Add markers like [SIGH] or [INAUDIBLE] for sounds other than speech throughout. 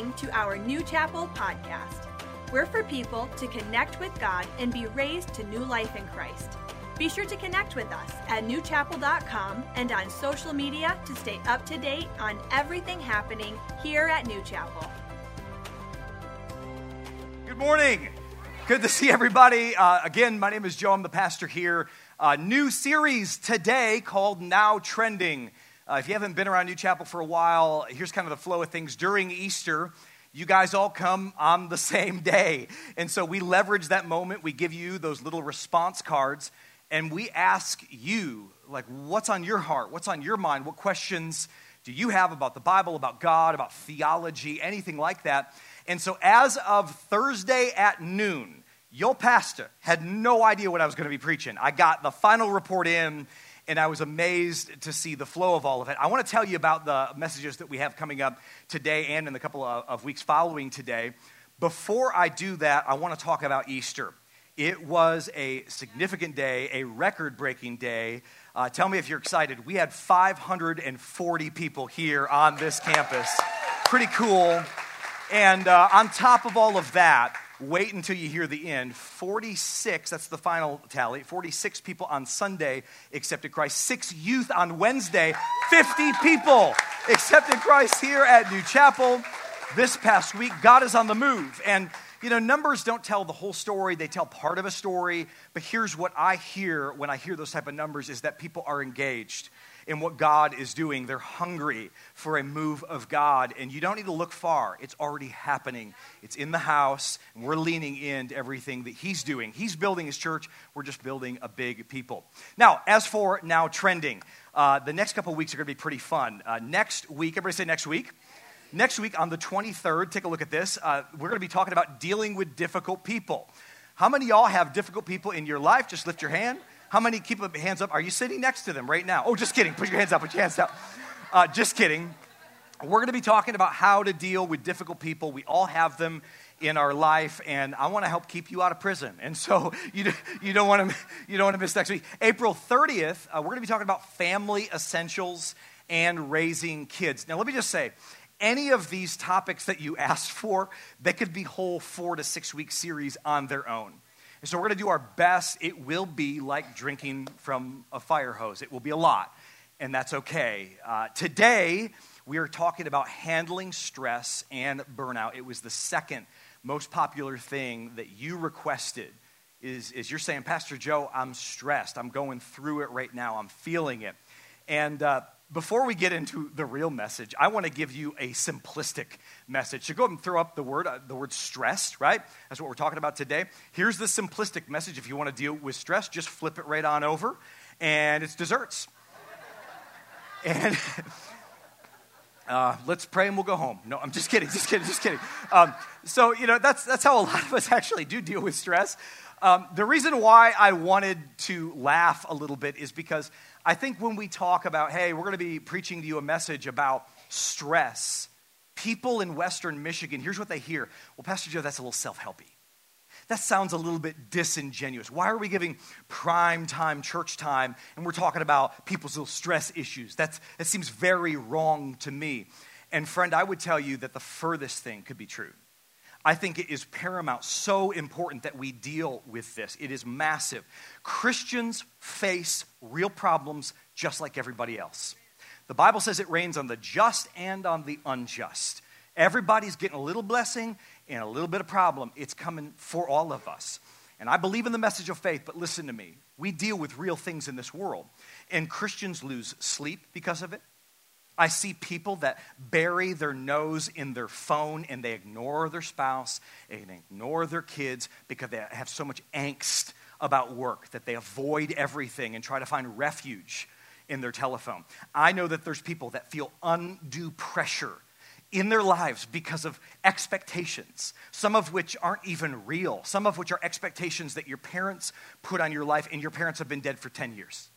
listening to our New Chapel podcast. We're for people to connect with God and be raised to new life in Christ. Be sure to connect with us at newchapel.com and on social media to stay up to date on everything happening here at New Chapel. Good morning. Good to see everybody. Uh, again, my name is Joe. I'm the pastor here. Uh, new series today called Now Trending. Uh, if you haven't been around New Chapel for a while, here's kind of the flow of things. During Easter, you guys all come on the [LAUGHS] same day. And so we leverage that moment. We give you those little response cards and we ask you, like, what's on your heart? What's on your mind? What questions do you have about the Bible, about God, about theology, anything like that? And so as of Thursday at noon, your pastor had no idea what I was going to be preaching. I got the final report in and I was amazed to see the flow of all of it. I want to tell you about the messages that we have coming up today and in the couple of, of weeks following today. Before I do that, I want to talk about Easter. It was a significant day, a record breaking day. Uh, tell me if you're excited. We had 540 people here on this campus. Pretty cool. And uh, on top of all of that, Wait until you hear the end. 46, that's the final tally, 46 people on Sunday accepted Christ. Six youth on Wednesday. 50 people accepted Christ here at New Chapel this past week. God is on the move. And, you know, numbers don't tell the whole story, they tell part of a story. But here's what I hear when I hear those type of numbers is that people are engaged in what God is doing. They're hungry for a move of God. And you don't need to look far, it's already happening. It's in the house, and we're leaning into everything that He's doing. He's building His church, we're just building a big people. Now, as for now trending, uh, the next couple weeks are going to be pretty fun. Uh, next week, everybody say next week. Next week, on the 23rd, take a look at this. Uh, we're going to be talking about dealing with difficult people. How many y'all have difficult people in your life? Just lift your hand. How many keep your hands up? Are you sitting next to them right now? Oh, just kidding. Put your hands up. Put your hands up. Uh, just kidding. We're going to be talking about how to deal with difficult people. We all have them in our life, and I want to help keep you out of prison. And so [LAUGHS] you, you, don't, want to, you don't want to miss next week. April 30th, uh, we're going to be talking about family essentials and raising kids. Now, let me just say, any of these topics that you asked for, they could be whole four to six week series on their own. And so we're going to do our best. It will be like drinking from a fire hose, it will be a lot, and that's okay. Uh, today, we are talking about handling stress and burnout. It was the second most popular thing that you requested. Is, is you're saying, Pastor Joe, I'm stressed. I'm going through it right now. I'm feeling it. And uh, before we get into the real message, I want to give you a simplistic message. So go ahead and throw up the word, uh, the word stress, right? That's what we're talking about today. Here's the simplistic message. If you want to deal with stress, just flip it right on over, and it's desserts. [LAUGHS] and [LAUGHS] uh, let's pray and we'll go home. No, I'm just kidding, just kidding, just kidding. Um, so, you know, that's, that's how a lot of us actually do deal with stress. Um, the reason why I wanted to laugh a little bit is because I think when we talk about, hey, we're going to be preaching to you a message about stress, people in Western Michigan, here's what they hear. Well, Pastor Joe, that's a little self helpy. That sounds a little bit disingenuous. Why are we giving prime time church time and we're talking about people's little stress issues? That's, that seems very wrong to me. And friend, I would tell you that the furthest thing could be true. I think it is paramount, so important that we deal with this. It is massive. Christians face real problems just like everybody else. The Bible says it rains on the just and on the unjust. Everybody's getting a little blessing and a little bit of problem. It's coming for all of us. And I believe in the message of faith, but listen to me. We deal with real things in this world. And Christians lose sleep because of it. I see people that bury their nose in their phone and they ignore their spouse and ignore their kids because they have so much angst about work that they avoid everything and try to find refuge in their telephone. I know that there's people that feel undue pressure in their lives because of expectations, some of which aren't even real, some of which are expectations that your parents put on your life, and your parents have been dead for 10 years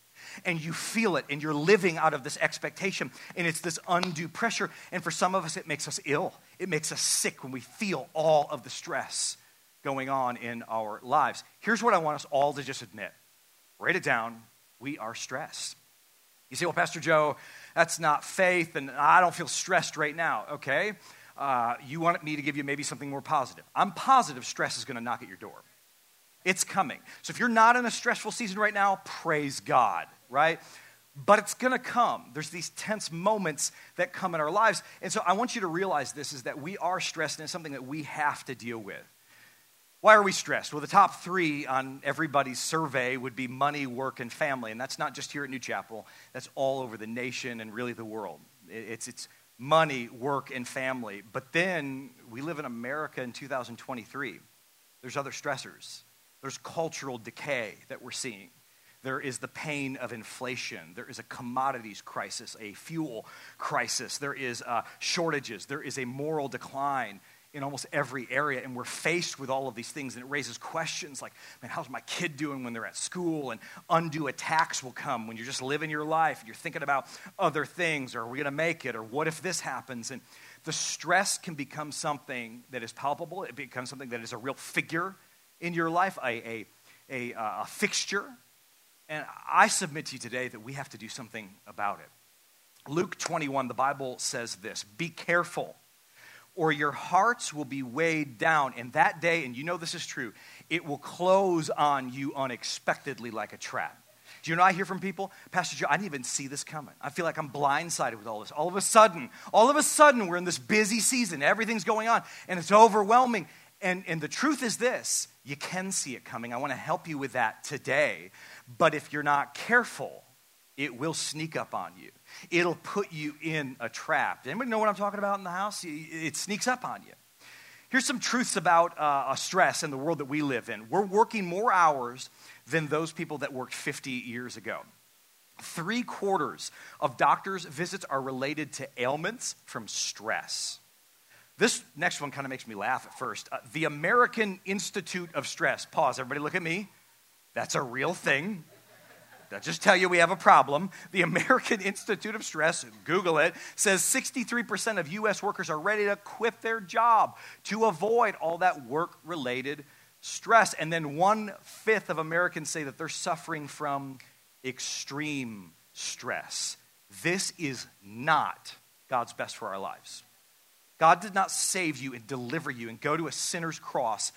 and you feel it and you're living out of this expectation and it's this undue pressure and for some of us it makes us ill. It makes us sick when we feel all of the stress going on in our lives. Here's what i want us all to just admit. Write it down. We are stressed. You say well pastor joe that's not faith and i don't feel stressed right now. Okay uh, you want me to give you maybe something more positive. I'm positive stress is going to knock at your door. It's coming. So if you're not in a stressful season right now, praise God, right? But it's going to come. There's these tense moments that come in our lives. And so I want you to realize this is that we are stressed and it's something that we have to deal with. Why are we stressed? Well, the top three on everybody's survey would be money, work, and family. And that's not just here at New Chapel, that's all over the nation and really the world. It's, it's money, work, and family. But then we live in America in 2023. There's other stressors. There's cultural decay that we're seeing. There is the pain of inflation. There is a commodities crisis, a fuel crisis. There is uh, shortages. There is a moral decline in almost every area. And we're faced with all of these things, and it raises questions like, man, how's my kid doing when they're at school? And undue attacks will come when you're just living your life and you're thinking about other things. Or are we going to make it? Or what if this happens? And the stress can become something that is palpable, it becomes something that is a real figure in your life, a, a, a, uh, a fixture. And I submit to you today that we have to do something about it. Luke 21, the Bible says this Be careful, or your hearts will be weighed down. And that day, and you know this is true, it will close on you unexpectedly like a trap. Do you know I hear from people, Pastor Joe, I didn't even see this coming. I feel like I'm blindsided with all this. All of a sudden, all of a sudden, we're in this busy season. Everything's going on, and it's overwhelming. And, and the truth is this you can see it coming. I want to help you with that today. But if you're not careful, it will sneak up on you. It'll put you in a trap. Anybody know what I'm talking about in the house? It sneaks up on you. Here's some truths about uh, stress in the world that we live in. We're working more hours than those people that worked 50 years ago. Three quarters of doctors' visits are related to ailments from stress. This next one kind of makes me laugh at first. Uh, the American Institute of Stress. Pause, everybody look at me. That's a real thing. That just tell you we have a problem. The American [LAUGHS] Institute of Stress, Google it, says 63% of U.S. workers are ready to quit their job to avoid all that work related stress. And then one fifth of Americans say that they're suffering from extreme stress. This is not God's best for our lives. God did not save you and deliver you and go to a sinner's cross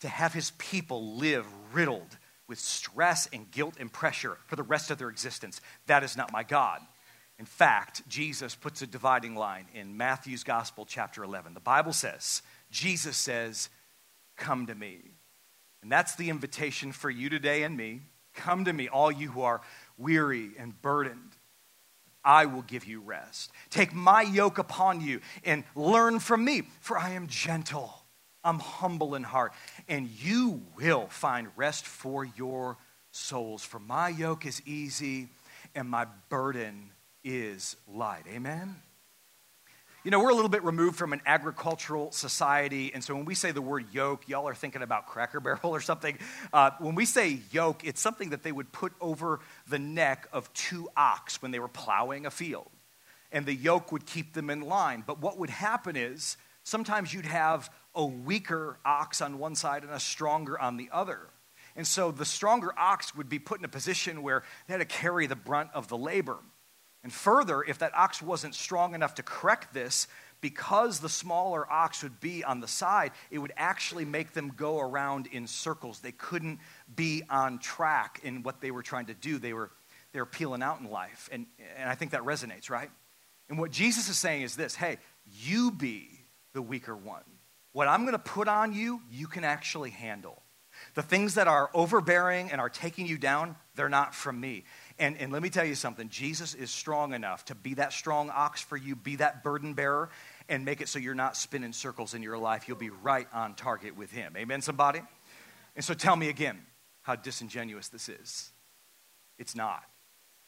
to have his people live riddled with stress and guilt and pressure for the rest of their existence. That is not my God. In fact, Jesus puts a dividing line in Matthew's Gospel, chapter 11. The Bible says, Jesus says, Come to me. And that's the invitation for you today and me. Come to me, all you who are weary and burdened I will give you rest. Take my yoke upon you and learn from me, for I am gentle. I'm humble in heart, and you will find rest for your souls. For my yoke is easy and my burden is light. Amen. You know, we're a little bit removed from an agricultural society, and so when we say the word yoke, y'all are thinking about Cracker [LAUGHS] Barrel or something. Uh, when we say yoke, it's something that they would put over the neck of two ox when they were plowing a field, and the yoke would keep them in line. But what would happen is sometimes you'd have a weaker ox on one side and a stronger on the other. And so the stronger ox would be put in a position where they had to carry the brunt of the labor. And further, if that ox wasn't strong enough to correct this, because the smaller ox would be on the side, it would actually make them go around in circles. They couldn't be on track in what they were trying to do. They were, they were peeling out in life. And, and I think that resonates, right? And what Jesus is saying is this hey, you be the weaker one. What I'm going to put on you, you can actually handle. The things that are overbearing and are taking you down, they're not from me. And, and let me tell you something Jesus is strong enough to be that strong ox for you, be that burden bearer, and make it so you're not spinning circles in your life. You'll be right on target with Him. Amen, somebody? And so tell me again how disingenuous this is. It's not.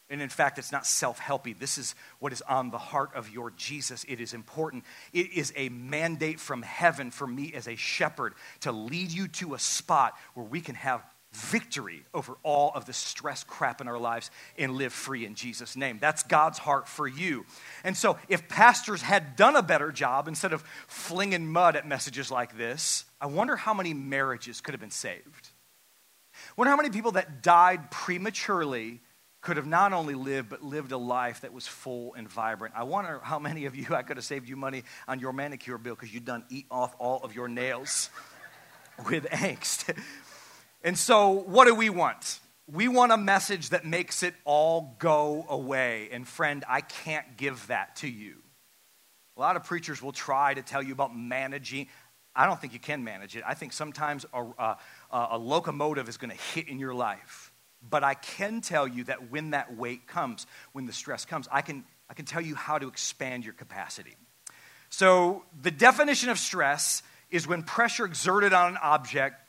And in fact, it's not self helpy. This is what is on the heart of your Jesus. It is important. It is a mandate from heaven for me as a shepherd to lead you to a spot where we can have victory over all of the stress crap in our lives and live free in Jesus' name. That's God's heart for you. And so, if pastors had done a better job instead of flinging mud at messages like this, I wonder how many marriages could have been saved. I wonder how many people that died prematurely could have not only lived, but lived a life that was full and vibrant. I wonder how many of you [LAUGHS] I could have saved you money on your manicure bill because you'd done eat off all of your nails [LAUGHS] with angst. And so, what do we want? We want a message that makes it all go away. And, friend, I can't give that to you. A lot of preachers will try to tell you about managing. I don't think you can manage it. I think sometimes a, a, a locomotive is going to hit in your life. But I can tell you that when that weight comes, when the stress comes, I can, I can tell you how to expand your capacity. So, the definition of stress is when pressure exerted on an object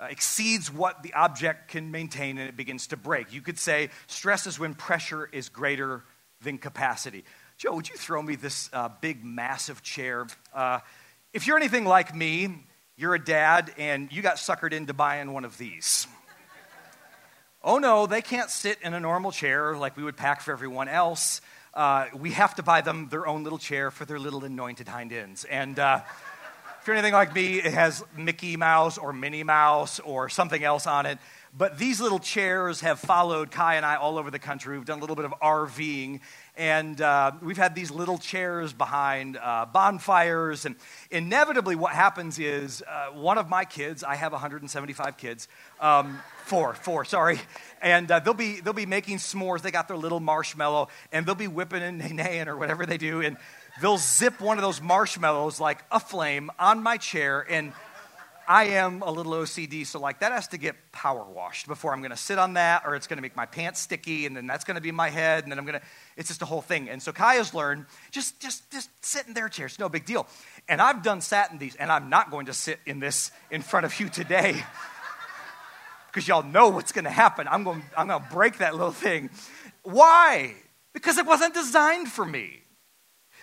exceeds what the object can maintain and it begins to break. You could say stress is when pressure is greater than capacity. Joe, would you throw me this uh, big, massive chair? Uh, if you're anything like me, you're a dad and you got suckered into buying one of these. oh no, they can't sit in a normal chair like we would pack for everyone else. Uh, we have to buy them their own little chair for their little anointed hind ends. And uh, if you're anything like me, it has Mickey Mouse or Minnie Mouse or something else on it. But these little chairs have followed Kai and I all over the country. We've done a little bit of RVing, and uh, we've had these little chairs behind uh, bonfires. And inevitably, what happens is uh, one of my kids, I have 175 kids, um, four, four, sorry, and uh, they'll, be, they'll be making s'mores. They got their little marshmallow, and they'll be whipping and [LAUGHS] neighing or whatever they do. And they'll zip one of those marshmallows like a flame on my chair and I am a little OCD, so like that has to get power washed before I'm to sit on that, or it's to make my pants sticky, and then that's to be my head, and then I'm to. It's just a whole thing. And so Kaya's learned just just just sit in their chair. It's no big deal. And I've done sat in these, and I'm not going to sit in this in front of you today [LAUGHS] because y'all know what's to happen. I'm gonna I'm to break that little thing. Why? Because it wasn't designed for me.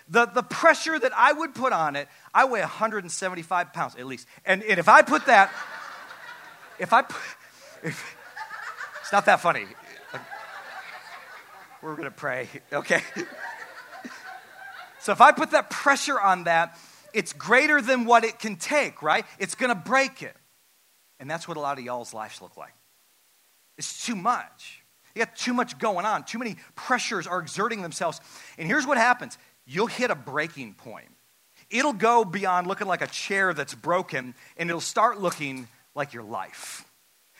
The, the pressure that I would put on it, I weigh 175 pounds at least. And, and if I put that, if I put, if, it's not that funny. We're going to pray, okay? so if I put that pressure on that, it's greater than what it can take, right? It's going to break it. And that's what a lot of y'all's lives look like. It's too much. You got too much going on. Too many pressures are exerting themselves. And here's what happens you'll hit a breaking point. It'll go beyond looking like a chair that's broken, and it'll start looking like your life.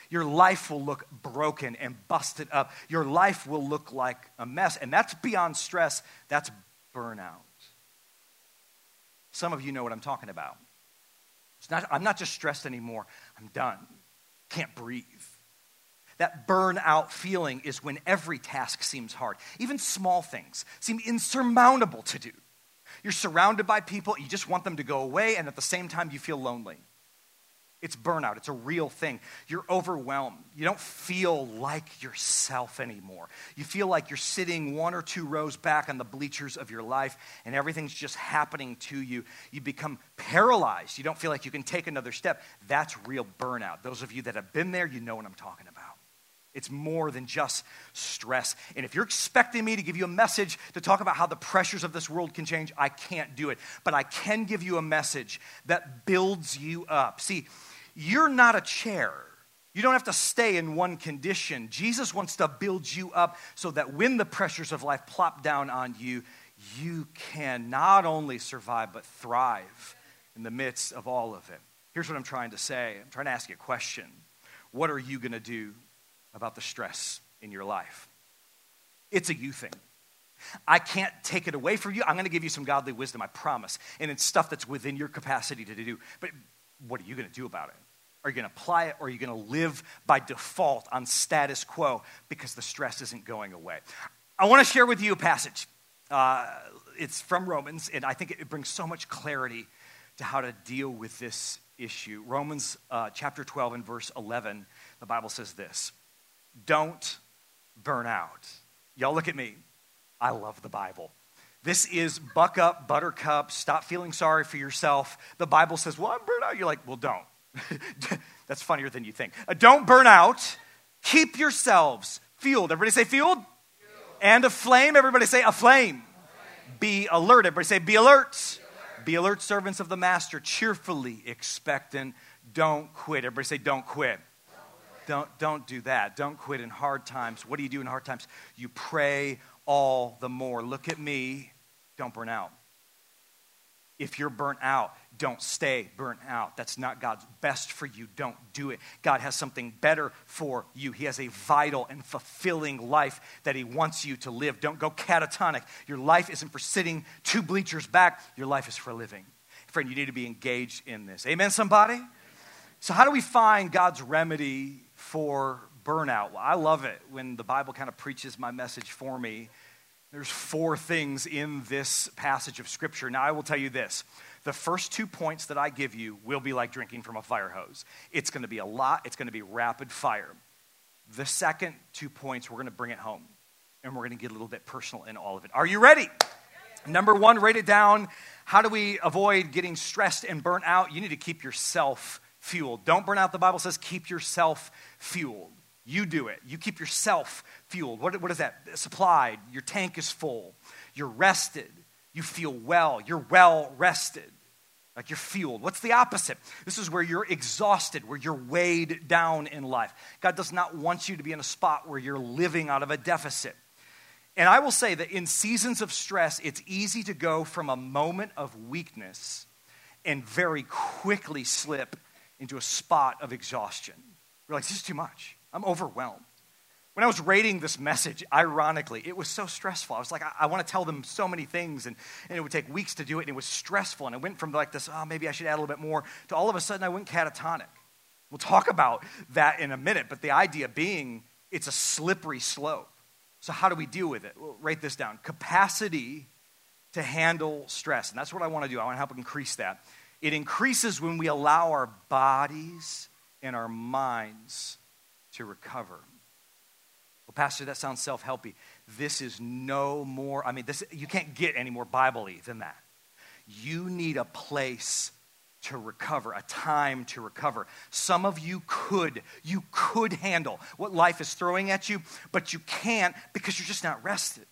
Your life will look broken and busted up. Your life will look like a mess. And that's beyond stress, that's burnout. Some of you know what I'm talking about. Not, I'm not just stressed anymore, I'm done. Can't breathe. That burnout feeling is when every task seems hard. Even small things seem insurmountable to do. You're surrounded by people, you just want them to go away, and at the same time, you feel lonely. It's burnout, it's a real thing. You're overwhelmed. You don't feel like yourself anymore. You feel like you're sitting one or two rows back on the bleachers of your life, and everything's just happening to you. You become paralyzed. You don't feel like you can take another step. That's real burnout. Those of you that have been there, you know what I'm talking about. It's more than just stress. And if you're expecting me to give you a message to talk about how the pressures of this world can change, I can't do it. But I can give you a message that builds you up. See, you're not a chair. You don't have to stay in one condition. Jesus wants to build you up so that when the pressures of life plop down on you, you can not only survive, but thrive in the midst of all of it. Here's what I'm trying to say I'm trying to ask you a question. What are you going to do about the stress in your life. It's a you thing. I can't take it away from you. I'm going to give you some godly wisdom, I promise. And it's stuff that's within your capacity to do. But what are you going to do about it? Are you going to apply it or are you going to live by default on status quo because the stress isn't going away? I want to share with you a passage. Uh, it's from Romans, and I think it brings so much clarity to how to deal with this issue. Romans uh, chapter 12 and verse 11, the Bible says this don't burn out. Y'all look at me. I love the Bible. This is buck up, buttercup, stop feeling sorry for yourself. The Bible says, Well, I'm burned out. You're like, Well, don't. [LAUGHS] That's funnier than you think. Uh, don't burn out. Keep yourselves fueled. Everybody say fueled. fueled. And aflame. Everybody say aflame. aflame. Be alert. Everybody say be alert. be alert. Be alert, servants of the master, cheerfully expectant. Don't quit. Everybody say don't quit. Don't, don't do that. Don't quit in hard times. What do you do in hard times? You pray all the more. Look at me. Don't burn out. If you're burnt out, don't stay burnt out. That's not God's best for you. Don't do it. God has something better for you. He has a vital and fulfilling life that He wants you to live. Don't go catatonic. Your life isn't for sitting two bleachers back, your life is for living. Friend, you need to be engaged in this. Amen, somebody? So, how do we find God's remedy for burnout? Well, I love it when the Bible kind of preaches my message for me there's four things in this passage of Scripture. Now, I will tell you this the first two points that I give you will be like drinking from a fire hose. It's going to be a lot, it's going to be rapid fire. The second two points, we're going to bring it home and we're going to get a little bit personal in all of it. Are you ready? Number one, write it down. How do we avoid getting stressed and burnt out? You need to keep yourself fueled. Don't burn out, the Bible says, keep yourself fueled. You do it. You keep yourself fueled. What, what is that? Supplied. Your tank is full. You're rested. You feel well. You're well rested. Like you're fueled. What's the opposite? This is where you're exhausted, where you're weighed down in life. God does not want you to be in a spot where you're living out of a deficit. And I will say that in seasons of stress, it's easy to go from a moment of weakness and very quickly slip into a spot of exhaustion. You're like, this is too much. I'm overwhelmed. When I was rating this message, ironically, it was so stressful. I was like, I, I want to tell them so many things, and, and it would take weeks to do it, and it was stressful. And I went from like this, oh, maybe I should add a little bit more, to all of a sudden I went catatonic. We'll talk about that in a minute, but the idea being it's a slippery slope. So, how do we deal with it? Well, write this down capacity to handle stress. And that's what I want to do. I want to help increase that. It increases when we allow our bodies and our minds to recover. Well, Pastor, that sounds self helpy. This is no more, I mean, this, you can't get any more Bible than that. You need a place to recover, a time to recover. Some of you could, you could handle what life is throwing at you, but you can't because you're just not rested.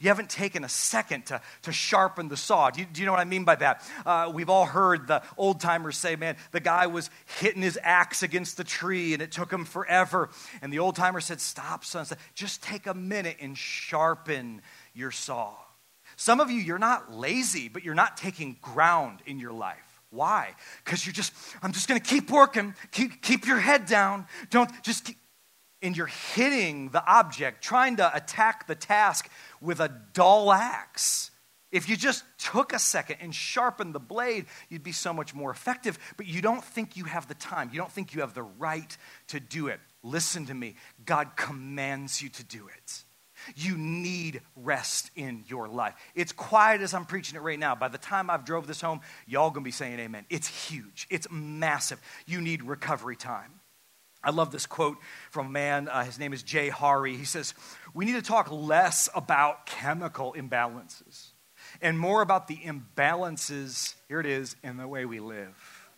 You haven't taken a second to, to sharpen the saw. Do you, do you know what I mean by that? Uh, we've all heard the old timers say, man, the guy was hitting his axe against the tree and it took him forever. And the old timer said, stop, son. Just take a minute and sharpen your saw. Some of you, you're not lazy, but you're not taking ground in your life. Why? Because you're just, I'm just going to keep working. Keep, keep your head down. Don't just keep, and you're hitting the object, trying to attack the task with a dull axe. If you just took a second and sharpened the blade, you'd be so much more effective, but you don't think you have the time. You don't think you have the right to do it. Listen to me. God commands you to do it. You need rest in your life. It's quiet as I'm preaching it right now. By the time I've drove this home, y'all gonna be saying amen. It's huge. It's massive. You need recovery time. I love this quote from a man. Uh, his name is Jay Hari. He says, We need to talk less about chemical imbalances and more about the imbalances, here it is, in the way we live.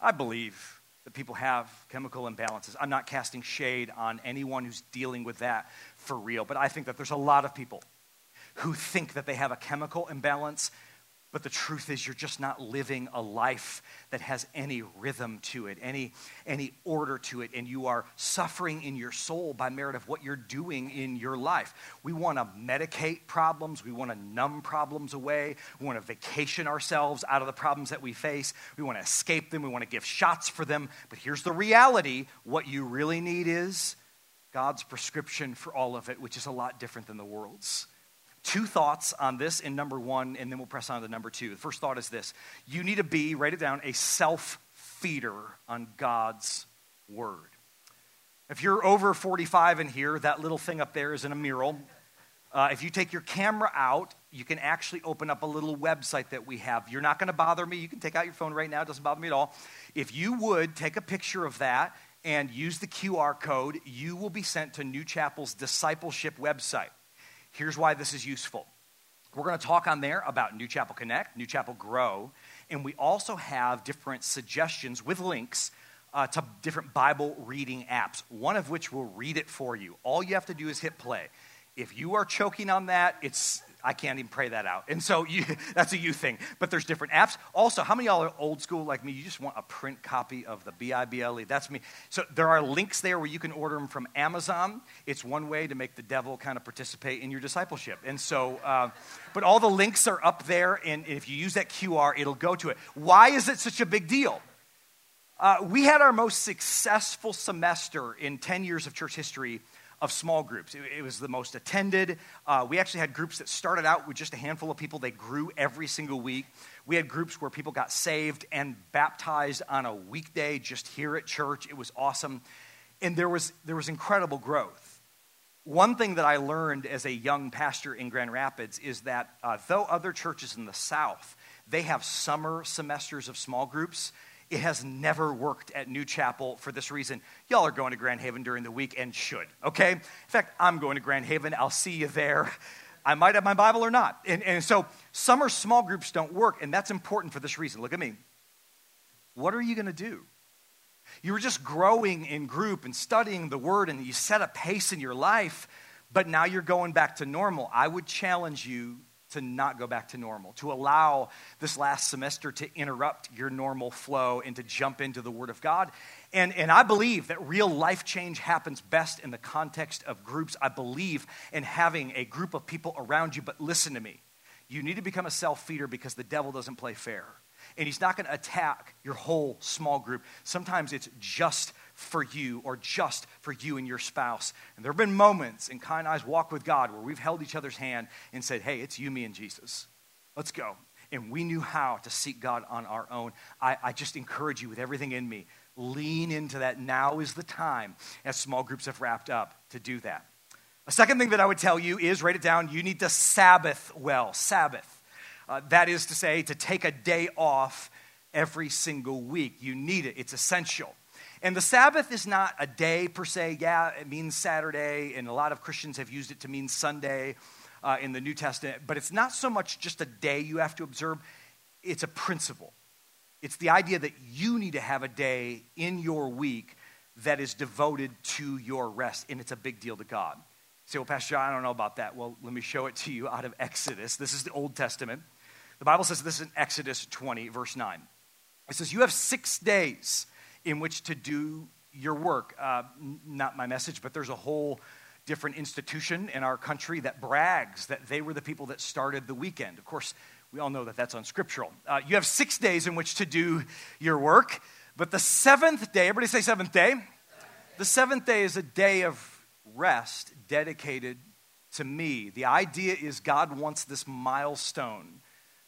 I believe that people have chemical imbalances. I'm not casting shade on anyone who's dealing with that for real, but I think that there's a lot of people who think that they have a chemical imbalance but the truth is, you're just not living a life that has any rhythm to it, any, any order to it, and you are suffering in your soul by merit of what you're doing in your life. We want to medicate problems, we want to numb problems away, we want to vacation ourselves out of the problems that we face, we want to escape them, we want to give shots for them. But here's the reality. What you really need is God's prescription for all of it, which is a lot different than the world's two thoughts on this in number one, and then we'll press on to number two. The first thought is this you need to be, write it down, a self feeder on God's word. If you're over 45 in here, that little thing up there is in a mural. Uh, if you take your camera out, you can actually open up a little website that we have. You're not going to bother me. You can take out your phone right now. It doesn't bother me at all. If you would take a picture of that and use the QR code, you will be sent to New Chapel's discipleship website. Here's why this is useful. We're going to talk on there about New Chapel Connect, New Chapel Grow, and we also have different suggestions with links uh, to different Bible reading apps, one of which will read it for you. All you have to do is hit play. If you are choking on that, it's I can't even pray that out. And so you, [LAUGHS] that's a you thing. But there's different apps. Also, how many y'all are old school like me? You just want a print copy of the B I B L E. That's me. So there are links there where you can order them from Amazon. It's one way to make the devil kind of participate in your discipleship. And so, uh, but all the links are up there. And if you use that QR, it'll go to it. Why is it such a big deal? Uh, we had our most successful semester in 10 years of church history of small groups. It, it was the most attended. Uh, we actually had groups that started out with just a handful of people, they grew every single week. We had groups where people got saved and baptized on a weekday just here at church. It was awesome. And there was, there was incredible growth. One thing that I learned as a young pastor in Grand Rapids is that uh, though other churches in the South, they have summer semesters of small groups, it has never worked at New Chapel for this reason. Y'all are going to Grand Haven during the week and should, okay? In fact, I'm going to Grand Haven. I'll see you there. I might have my Bible or not. And, and so summer small groups don't work, and that's important for this reason. Look at me. What are you going to do? You were just growing in group and studying the word, and you set a pace in your life, but now you're going back to normal. I would challenge you to not go back to normal, to allow this last semester to interrupt your normal flow and to jump into the Word of God. And, and I believe that real life change happens best in the context of groups. I believe in having a group of people around you, but listen to me. You need to become a self feeder because the devil doesn't play fair. And he's not going to attack your whole small group. Sometimes it's just for you or just for you and your spouse. And there have been moments in and I's walk with God where we've held each other's hand and said, hey, it's you, me, and Jesus. Let's go. And we knew how to seek God on our own. I, I just encourage you with everything in me, lean into that. Now is the time, as small groups have wrapped up, to do that. A second thing that I would tell you is write it down you need to Sabbath well. Sabbath. Uh, that is to say, to take a day off every single week. You need it, it's essential. And the Sabbath is not a day per se. Yeah, it means Saturday, and a lot of Christians have used it to mean Sunday uh, in the New Testament. But it's not so much just a day you have to observe, it's a principle. It's the idea that you need to have a day in your week that is devoted to your rest, and it's a big deal to God. You say, well, Pastor I don't know about that. Well, let me show it to you out of Exodus. This is the Old Testament. The Bible says this in Exodus 20, verse 9. It says, You have six days in which to do your work. Uh, not my message, but there's a whole different institution in our country that brags that they were the people that started the weekend. Of course, we all know that that's unscriptural. Uh, you have six days in which to do your work, but the seventh day, everybody say seventh day. The seventh day is a day of rest dedicated to me. The idea is God wants this milestone,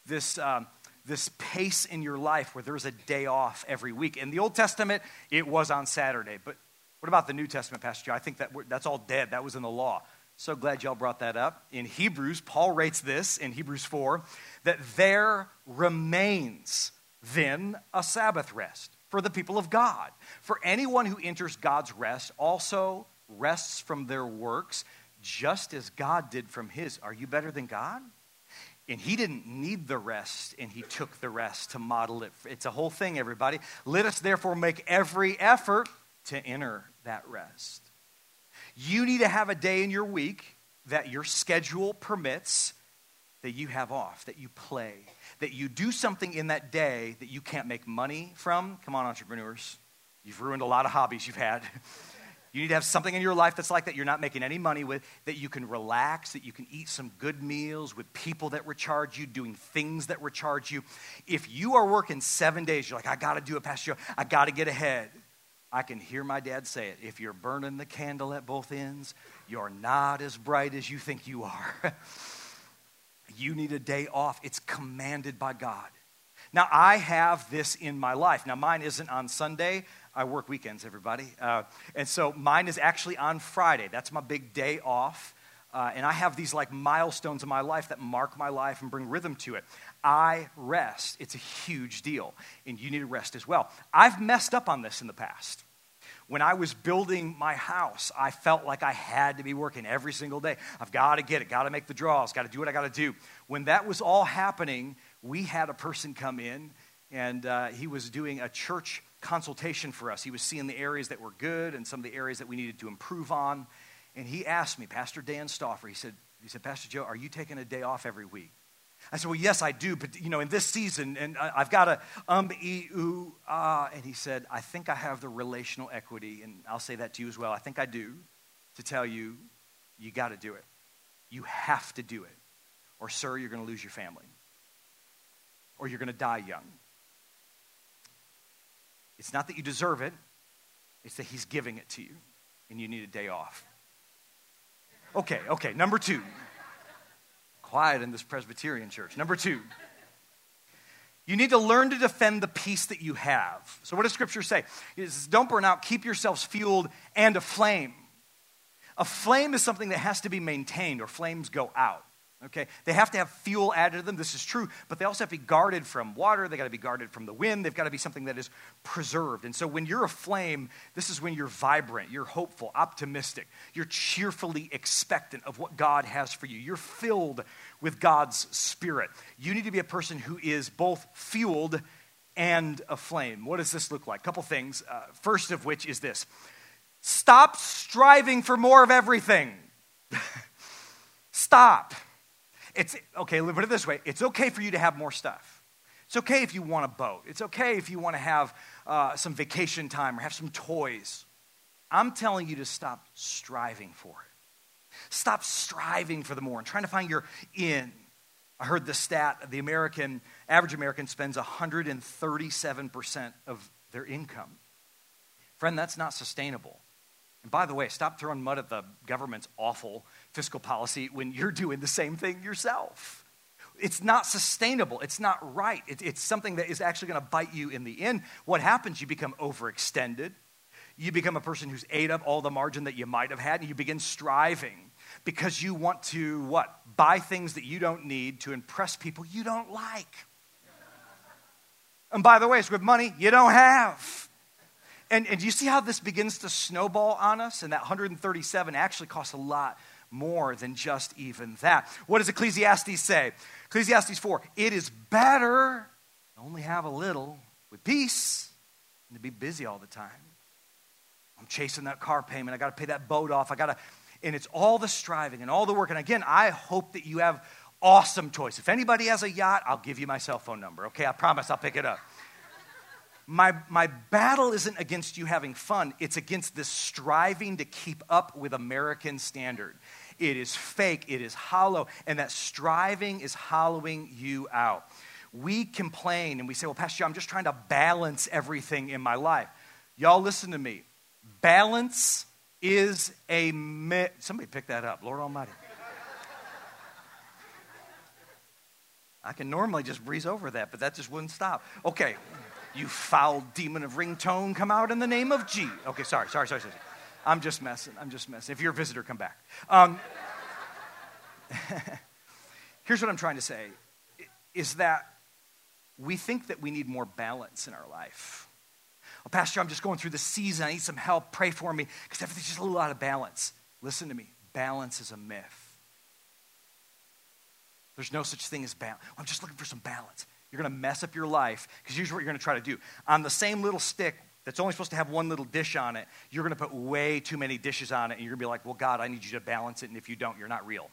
this. Um, this pace in your life where there's a day off every week. In the Old Testament, it was on Saturday. But what about the New Testament, Pastor Joe? I think that that's all dead. That was in the law. So glad y'all brought that up. In Hebrews, Paul writes this in Hebrews 4 that there remains then a Sabbath rest for the people of God. For anyone who enters God's rest also rests from their works, just as God did from his. Are you better than God? And he didn't need the rest, and he took the rest to model it. It's a whole thing, everybody. Let us therefore make every effort to enter that rest. You need to have a day in your week that your schedule permits that you have off, that you play, that you do something in that day that you can't make money from. Come on, entrepreneurs. You've ruined a lot of hobbies you've had. [LAUGHS] You need to have something in your life that's like that you're not making any money with, that you can relax, that you can eat some good meals with people that recharge you, doing things that recharge you. If you are working seven days, you're like, I got to do it, Pastor Joe. I got to get ahead. I can hear my dad say it. If you're burning the candle at both ends, you're not as bright as you think you are. [LAUGHS] you need a day off. It's commanded by God. Now, I have this in my life. Now, mine isn't on Sunday. I work weekends, everybody. Uh, and so mine is actually on Friday. That's my big day off. Uh, and I have these like milestones in my life that mark my life and bring rhythm to it. I rest. It's a huge deal. And you need to rest as well. I've messed up on this in the past. When I was building my house, I felt like I had to be working every single day. I've got to get it, got to make the draws, got to do what I got to do. When that was all happening, we had a person come in and uh, he was doing a church consultation for us. He was seeing the areas that were good and some of the areas that we needed to improve on. And he asked me, Pastor Dan Stoffer, he said, he said, Pastor Joe, are you taking a day off every week? I said, Well, yes, I do, but you know, in this season, and I've got a um, e, ah. And he said, I think I have the relational equity, and I'll say that to you as well. I think I do, to tell you, you got to do it. You have to do it. Or, sir, you're going to lose your family. Or you're going to die young. It's not that you deserve it, it's that he's giving it to you, and you need a day off. Okay, okay, number two quiet in this Presbyterian church. Number two, you need to learn to defend the peace that you have. So, what does Scripture say? It says, Don't burn out, keep yourselves fueled and aflame. A flame is something that has to be maintained, or flames go out. Okay? They have to have fuel added to them. This is true, but they also have to be guarded from water. They got to be guarded from the wind. They've got to be something that is preserved. And so when you're a flame, this is when you're vibrant, you're hopeful, optimistic, you're cheerfully expectant of what God has for you. You're filled with God's spirit. You need to be a person who is both fueled and aflame. What does this look like? A couple things. Uh, first of which is this stop striving for more of everything. [LAUGHS] Stop. It's okay, put it this way it's okay for you to have more stuff. It's okay if you want a boat. It's okay if you want to have uh, some vacation time or have some toys. I'm telling you to stop striving for it. Stop striving for the more and trying to find your in. I heard the stat the American, average American spends 137% of their income. Friend, that's not sustainable. And by the way, stop throwing mud at the government's awful fiscal policy when you're doing the same thing yourself. It's not sustainable. It's not right. It, it's something that is actually going to bite you in the end. What happens? You become overextended. You become a person who's ate up all the margin that you might have had, and you begin striving because you want to what? Buy things that you don't need to impress people you don't like. And by the way, it's with money you don't have. And, and you see how this begins to snowball on us? And that 137 actually costs a lot more than just even that. What does Ecclesiastes say? Ecclesiastes 4 It is better to only have a little with peace than to be busy all the time. I'm chasing that car payment. I got to pay that boat off. I got to, and it's all the striving and all the work. And again, I hope that you have awesome choice. If anybody has a yacht, I'll give you my cell phone number. Okay, I promise I'll pick it up. My, my battle isn't against you having fun, it's against this striving to keep up with American standard. It is fake, it is hollow, and that striving is hollowing you out. We complain and we say, Well, Pastor, I'm just trying to balance everything in my life. Y'all, listen to me. Balance is a myth. Somebody pick that up, Lord Almighty. I can normally just breeze over that, but that just wouldn't stop. Okay. You foul demon of ringtone, come out in the name of G. Okay, sorry, sorry, sorry, sorry. I'm just messing. I'm just messing. If you're a visitor, come back. Um, [LAUGHS] here's what I'm trying to say is that we think that we need more balance in our life. Oh, Pastor, I'm just going through the season. I need some help. Pray for me because everything's just a little out of balance. Listen to me. Balance is a myth. There's no such thing as balance. I'm just looking for some balance. You're going to mess up your life because here's what you're going to try to do. On the same little stick that's only supposed to have one little dish on it, you're going to put way too many dishes on it, and you're going to be like, well, God, I need you to balance it, and if you don't, you're not real.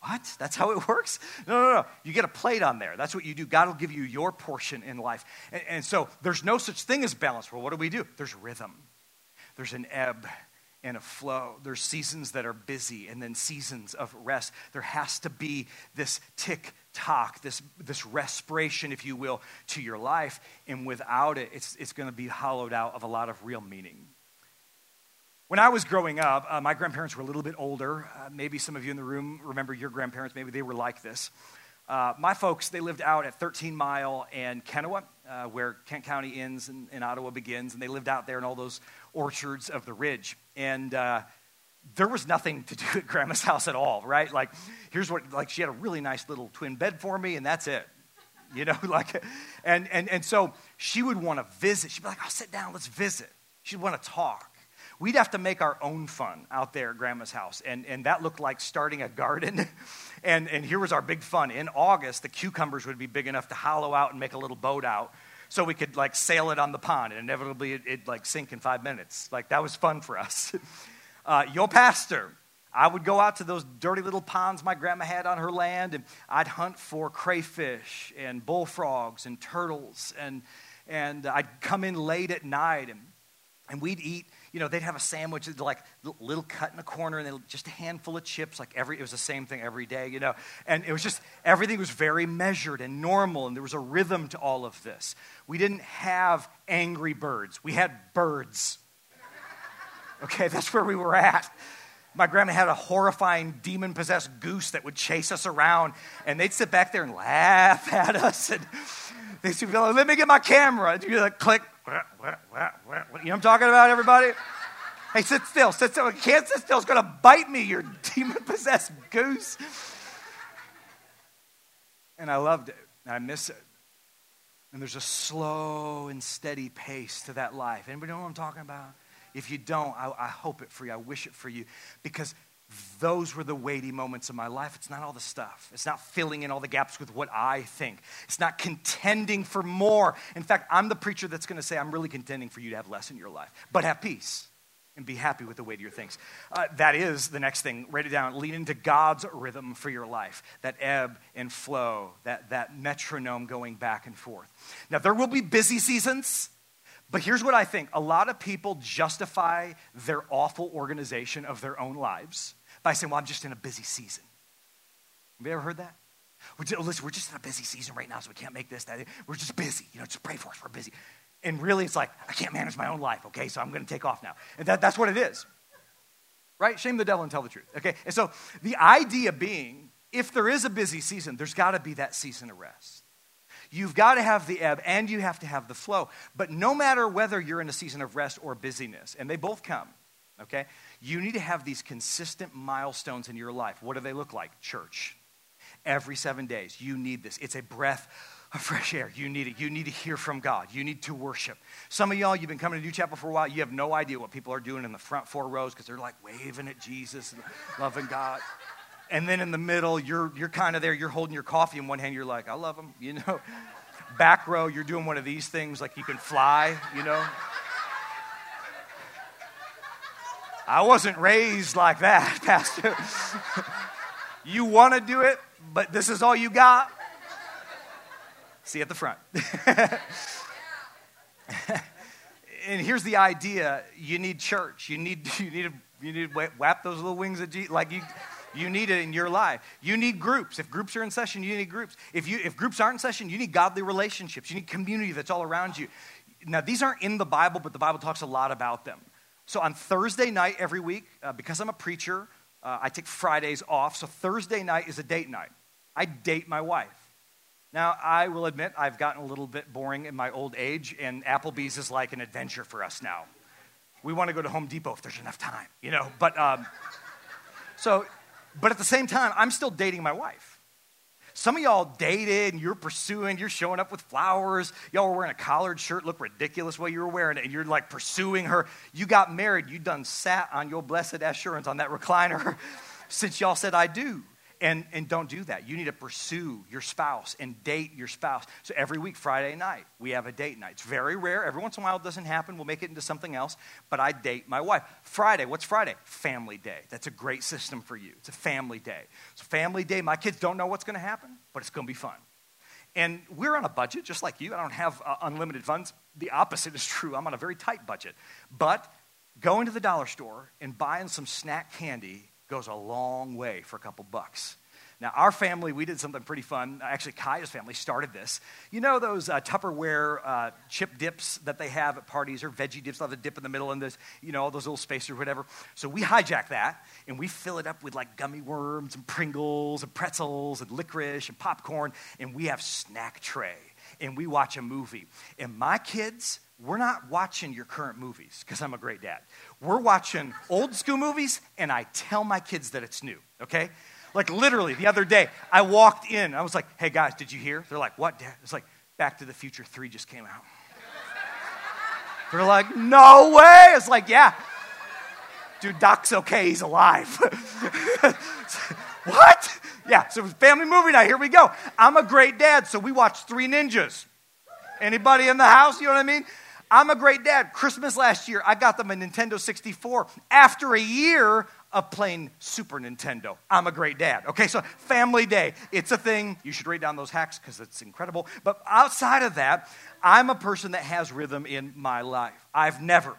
What? That's how it [LAUGHS] works? No, no, no. You get a plate on there. That's what you do. God will give you your portion in life. And, and so there's no such thing as balance. Well, what do we do? There's rhythm, there's an ebb and a flow. There's seasons that are busy and then seasons of rest. There has to be this tick tock, this, this respiration, if you will, to your life. And without it, it's, it's going to be hollowed out of a lot of real meaning. When I was growing up, uh, my grandparents were a little bit older. Uh, maybe some of you in the room remember your grandparents. Maybe they were like this. Uh, my folks, they lived out at 13 Mile and Kenowa, uh, where Kent County ends and, and, Ottawa begins, and they lived out there in all those orchards of the ridge. And uh, there was nothing to do at Grandma's house at all, right? Like, here's what, like, she had a really nice little twin bed for me, and that's it. [LAUGHS] You know, [LAUGHS] like, and, and, and so she would want to visit. She'd be like, I'll sit down, let's visit. She'd want to talk. We'd have to make our own fun out there at Grandma's house. And, and that looked like starting a garden. [LAUGHS] and, and here was our big fun. In August, the cucumbers would be big enough to hollow out and make a little boat out so we could like sail it on the pond and inevitably it, would like sink in five minutes. Like that was fun for us. Uh, your pastor. I would go out to those dirty little ponds my grandma had on her land, and I'd hunt for crayfish and bullfrogs and turtles, and, and I'd come in late at night, and, and we'd eat you know, they'd have a sandwich, like little cut in a corner, and just a handful of chips. Like every, it was the same thing every day, you know. And it was just everything was very measured and normal, and there was a rhythm to all of this. We didn't have angry birds. We had birds. Okay, [LAUGHS] that's where we were at. My grandma had a horrifying demon possessed goose that would chase us around, and they'd sit back there and laugh [LAUGHS] at us. And they'd be like, let me get my camera. And you'd be like, click, [LAUGHS] what you know what I'm talking about, everybody? Hey, sit still. Sit still. Can't sit still. It's going to bite me, you demon possessed goose. And I loved it. I miss it. And there's a slow and steady pace to that life. Anybody know what I'm talking about? If you don't, I, I hope it for you. I wish it for you. Because those were the weighty moments of my life. It's not all the stuff. It's not filling in all the gaps with what I think. It's not contending for more. In fact, I'm the preacher that's going to say, I'm really contending for you to have less in your life, but have peace and be happy with the weight of your things. Uh, that is the next thing. Write it down. Lean into God's rhythm for your life. That ebb and flow, that, that metronome going back and forth. Now, there will be busy seasons. But here's what I think a lot of people justify their awful organization of their own lives by saying, Well, I'm just in a busy season. Have you ever heard that? We're just, listen, we're just in a busy season right now, so we can't make this, that. We're just busy. You know, just pray for us. We're busy. And really, it's like, I can't manage my own life, okay? So I'm going to take off now. And that, that's what it is. Right? Shame the devil and tell the truth, okay? And so the idea being, if there is a busy season, there's got to be that season of rest. You've got to have the ebb and you have to have the flow. But no matter whether you're in a season of rest or busyness, and they both come, okay, you need to have these consistent milestones in your life. What do they look like? Church. Every seven days, you need this. It's a breath of fresh air. You need it. You need to hear from God. You need to worship. Some of y'all, you've been coming to New Chapel for a while. You have no idea what people are doing in the front four rows because they're like waving at Jesus and loving God. And then in the middle, you're, you're kind of there, you're holding your coffee in one hand, you're like, I love them, you know. [LAUGHS] Back row, you're doing one of these things like you can fly, you know. I wasn't raised like that, [LAUGHS] Pastor. [LAUGHS] you want to do it, but this is all you got. See at the front. and here's the idea you need church. You need, you need, you need to whap those little wings of Jesus. Like you, you need it in your life. You need groups. If groups are in session, you need groups. If, you, if groups aren't in session, you need godly relationships. You need community that's all around you. Now, these aren't in the Bible, but the Bible talks a lot about them. So on Thursday night every week, uh, because I'm a preacher, uh, I take Fridays off. So Thursday night is a date night. I date my wife. Now, I will admit I've gotten a little bit boring in my old age, and Applebee's is like an adventure for us now. We want to go to Home Depot if there's enough time, you know. But um, so but at the same time, I'm still dating my wife. Some of y'all dated and you're pursuing, you're showing up with flowers. Y'all were wearing a collared shirt, look ridiculous while you were wearing it, and you're like pursuing her. You got married, you done sat on your blessed assurance on that recliner [LAUGHS] since y'all said I do. And, and don't do that. You need to pursue your spouse and date your spouse. So every week, Friday night, we have a date night. It's very rare. Every once in a while, it doesn't happen. We'll make it into something else. But I date my wife. Friday, what's Friday? Family day. That's a great system for you. It's a family day. So, family day, my kids don't know what's going to happen, but it's going to be fun. And we're on a budget, just like you. I don't have uh, unlimited funds. The opposite is true. I'm on a very tight budget. But going to the dollar store and buying some snack candy goes a long way for a couple bucks. Now, our family, we did something pretty fun. Actually, Kaya's family started this. You know those uh, Tupperware uh, chip dips that they have at parties or veggie dips, have a dip in the middle and this, you know, all those little spacers or whatever. So we hijack that and we fill it up with like gummy worms and Pringles and pretzels and licorice and popcorn and we have snack tray and we watch a movie. And my kids, we're not watching your current movies because I'm a great dad. We're watching old school movies, and I tell my kids that it's new, okay? Like literally, the other day, I walked in. I was like, hey guys, did you hear? They're like, what, dad? It's like, Back to the Future 3 just came out. They're like, no way. It's like, yeah. Dude, Doc's okay. He's alive. [LAUGHS] what? Yeah, so family movie night. Here we go. I'm a great dad, so we watched Three Ninjas. Anybody in the house? You know what I mean? I'm a great dad. Christmas last year, I got them a Nintendo 64 after a year of playing Super Nintendo. I'm a great dad. Okay, so family day, it's a thing. You should write down those hacks because it's incredible. But outside of that, I'm a person that has rhythm in my life. I've never,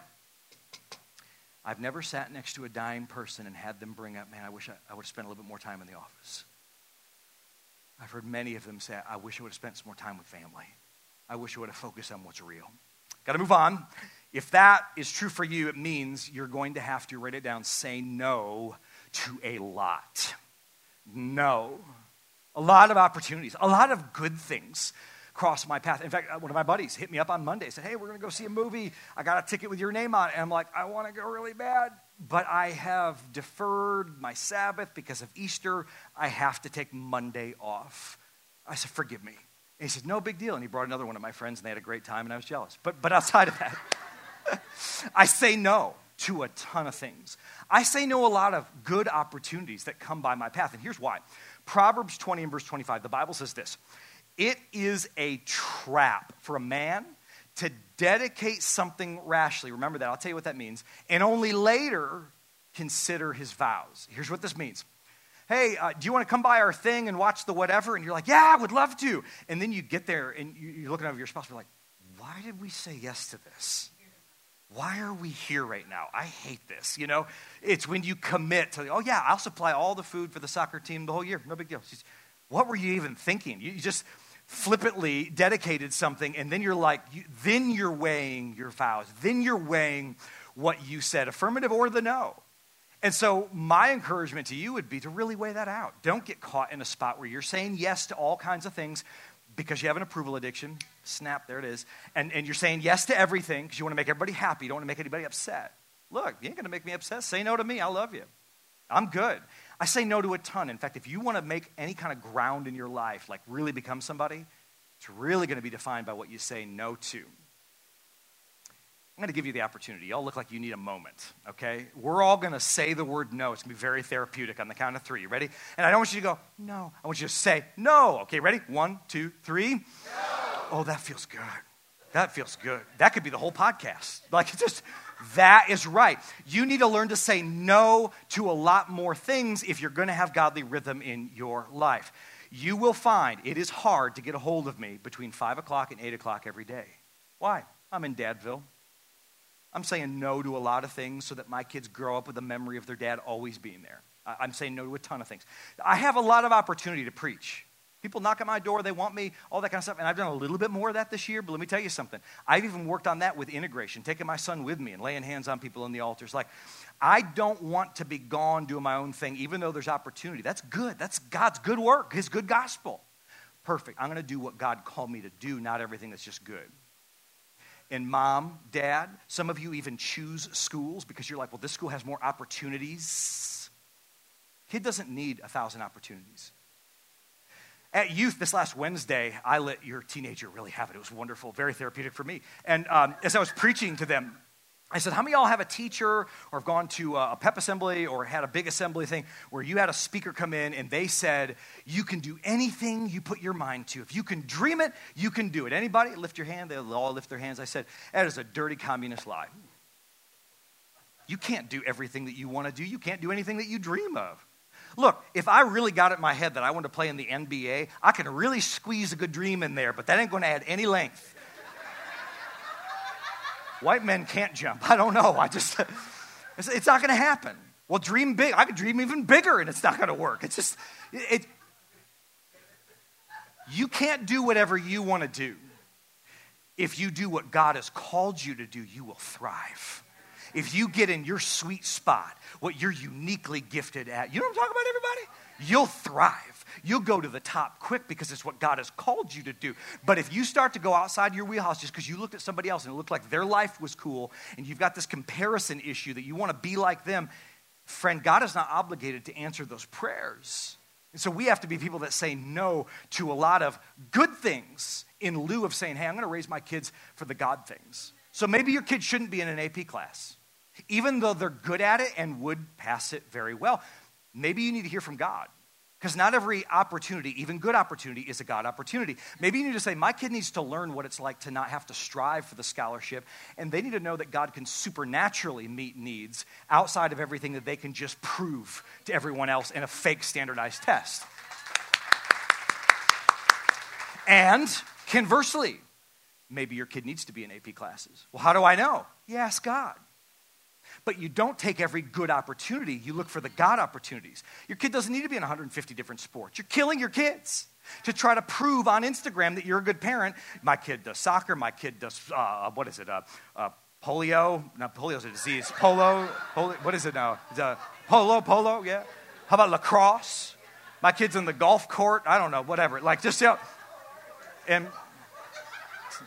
I've never sat next to a dying person and had them bring up, man, I wish I, I would have spent a little bit more time in the office. I've heard many of them say, I wish I would have spent some more time with family. I wish I would have focused on what's real. Got to move on. If that is true for you, it means you're going to have to write it down. Say no to a lot. No. A lot of opportunities, a lot of good things cross my path. In fact, uh, one of my buddies hit me up on Monday, said, Hey, we're going to go see a movie. I got a ticket with your name on it. And I'm like, I want to go really bad, but I have deferred my Sabbath because of Easter. I have to take Monday off. I said, Forgive me. And he said, No big deal. And he brought another one of my friends, and they had a great time, and I was jealous. But, but outside of that, [LAUGHS] I say no to a ton of things. I say no a lot of good opportunities that come by my path. And here's why Proverbs 20 and verse 25, the Bible says this it is a trap for a man to dedicate something rashly. Remember that. I'll tell you what that means. And only later consider his vows. Here's what this means. Hey, uh, do you want to come by our thing and watch the whatever? And you're like, yeah, I would love to. And then you get there and you're looking over your spouse and you're like, why did we say yes to this? Why are we here right now? I hate this. You know, it's when you commit to, oh, yeah, I'll supply all the food for the soccer team the whole year. No big deal. What were you even thinking? You just, flippantly dedicated something, and then you're like, you, then you're weighing your vows. Then you're weighing what you said, affirmative or the no. And so, my encouragement to you would be to really weigh that out. Don't get caught in a spot where you're saying yes to all kinds of things because you have an approval addiction. Snap, there it is. And, and you're saying yes to everything because you want to make everybody happy. You don't want to make anybody upset. Look, you ain't going to make me upset. Say no to me. I love you. I'm good. I say no to a ton. In fact, if you want to make any kind of ground in your life, like really become somebody, it's really going to be defined by what you say no to. I'm going to give you the opportunity. Y'all look like you need a moment, okay? We're all going to say the word no. It's going to be very therapeutic on the count of three. You ready? And I don't want you to go, no. I want you to say no. Okay, ready? One, two, three. No. Oh, that feels good. That feels good. That could be the whole podcast. Like, it's [LAUGHS] just, that is right. You need to learn to say no to a lot more things if you're going to have godly rhythm in your life. You will find it is hard to get a hold of me between 5 o'clock and 8 o'clock every day. Why? I'm in Dadville. I'm saying no to a lot of things so that my kids grow up with the memory of their dad always being there. I'm saying no to a ton of things. I have a lot of opportunity to preach. People knock at my door, they want me, all that kind of stuff. And I've done a little bit more of that this year, but let me tell you something. I've even worked on that with integration, taking my son with me and laying hands on people in the altars. Like, I don't want to be gone doing my own thing, even though there's opportunity. That's good. That's God's good work, His good gospel. Perfect. I'm going to do what God called me to do, not everything that's just good. And mom, dad, some of you even choose schools because you're like, well, this school has more opportunities. Kid doesn't need a thousand opportunities. At youth this last Wednesday, I let your teenager really have it. It was wonderful, very therapeutic for me. And um, as I was preaching to them, I said, How many of y'all have a teacher or have gone to a pep assembly or had a big assembly thing where you had a speaker come in and they said, You can do anything you put your mind to. If you can dream it, you can do it. Anybody? Lift your hand. They all lift their hands. I said, That is a dirty communist lie. You can't do everything that you want to do, you can't do anything that you dream of. Look, if I really got it in my head that I want to play in the NBA, I can really squeeze a good dream in there, but that ain't going to add any length. White men can't jump. I don't know. I just, it's, not going to happen. Well, dream big. I could dream even bigger and it's not going to work. It's just, it, you can't do whatever you want to do. If you do what God has called you to do, you will thrive if you get in your sweet spot, what you're uniquely gifted at, you know what I'm talking about, everybody? You'll thrive. You'll go to the top quick because it's what God has called you to do. But if you start to go outside your wheelhouse just because you looked at somebody else and it looked like their life was cool, and you've got this comparison issue that you want to be like them, friend, God is not obligated to answer those prayers. And so we have to be people that say no to a lot of good things in lieu of saying, hey, I'm going to raise my kids for the God things. So maybe your kids shouldn't be in an AP class even though they're good at it and would pass it very well. Maybe you need to hear from God. Because not every opportunity, even good opportunity, is a God opportunity. Maybe you need to say, My kid needs to learn what it's like to not have to strive for the scholarship, and they need to know that God can supernaturally meet needs outside of everything that they can just prove to everyone else in a fake standardized test. And conversely, maybe your kid needs to be in AP classes. Well, how do I know? You ask God. But you don't take every good opportunity, you look for the God opportunities. Your kid doesn't need to be in 150 different sports. You're killing your kids to try to prove on Instagram that you're a good parent. My kid does soccer, my kid does, uh, what is it, uh, uh, polio? Not a disease. Polo, polo what is it now? Uh, polo, polo, yeah. How about lacrosse? My kid's in the golf court. I don't know, whatever. Like, just, you know, and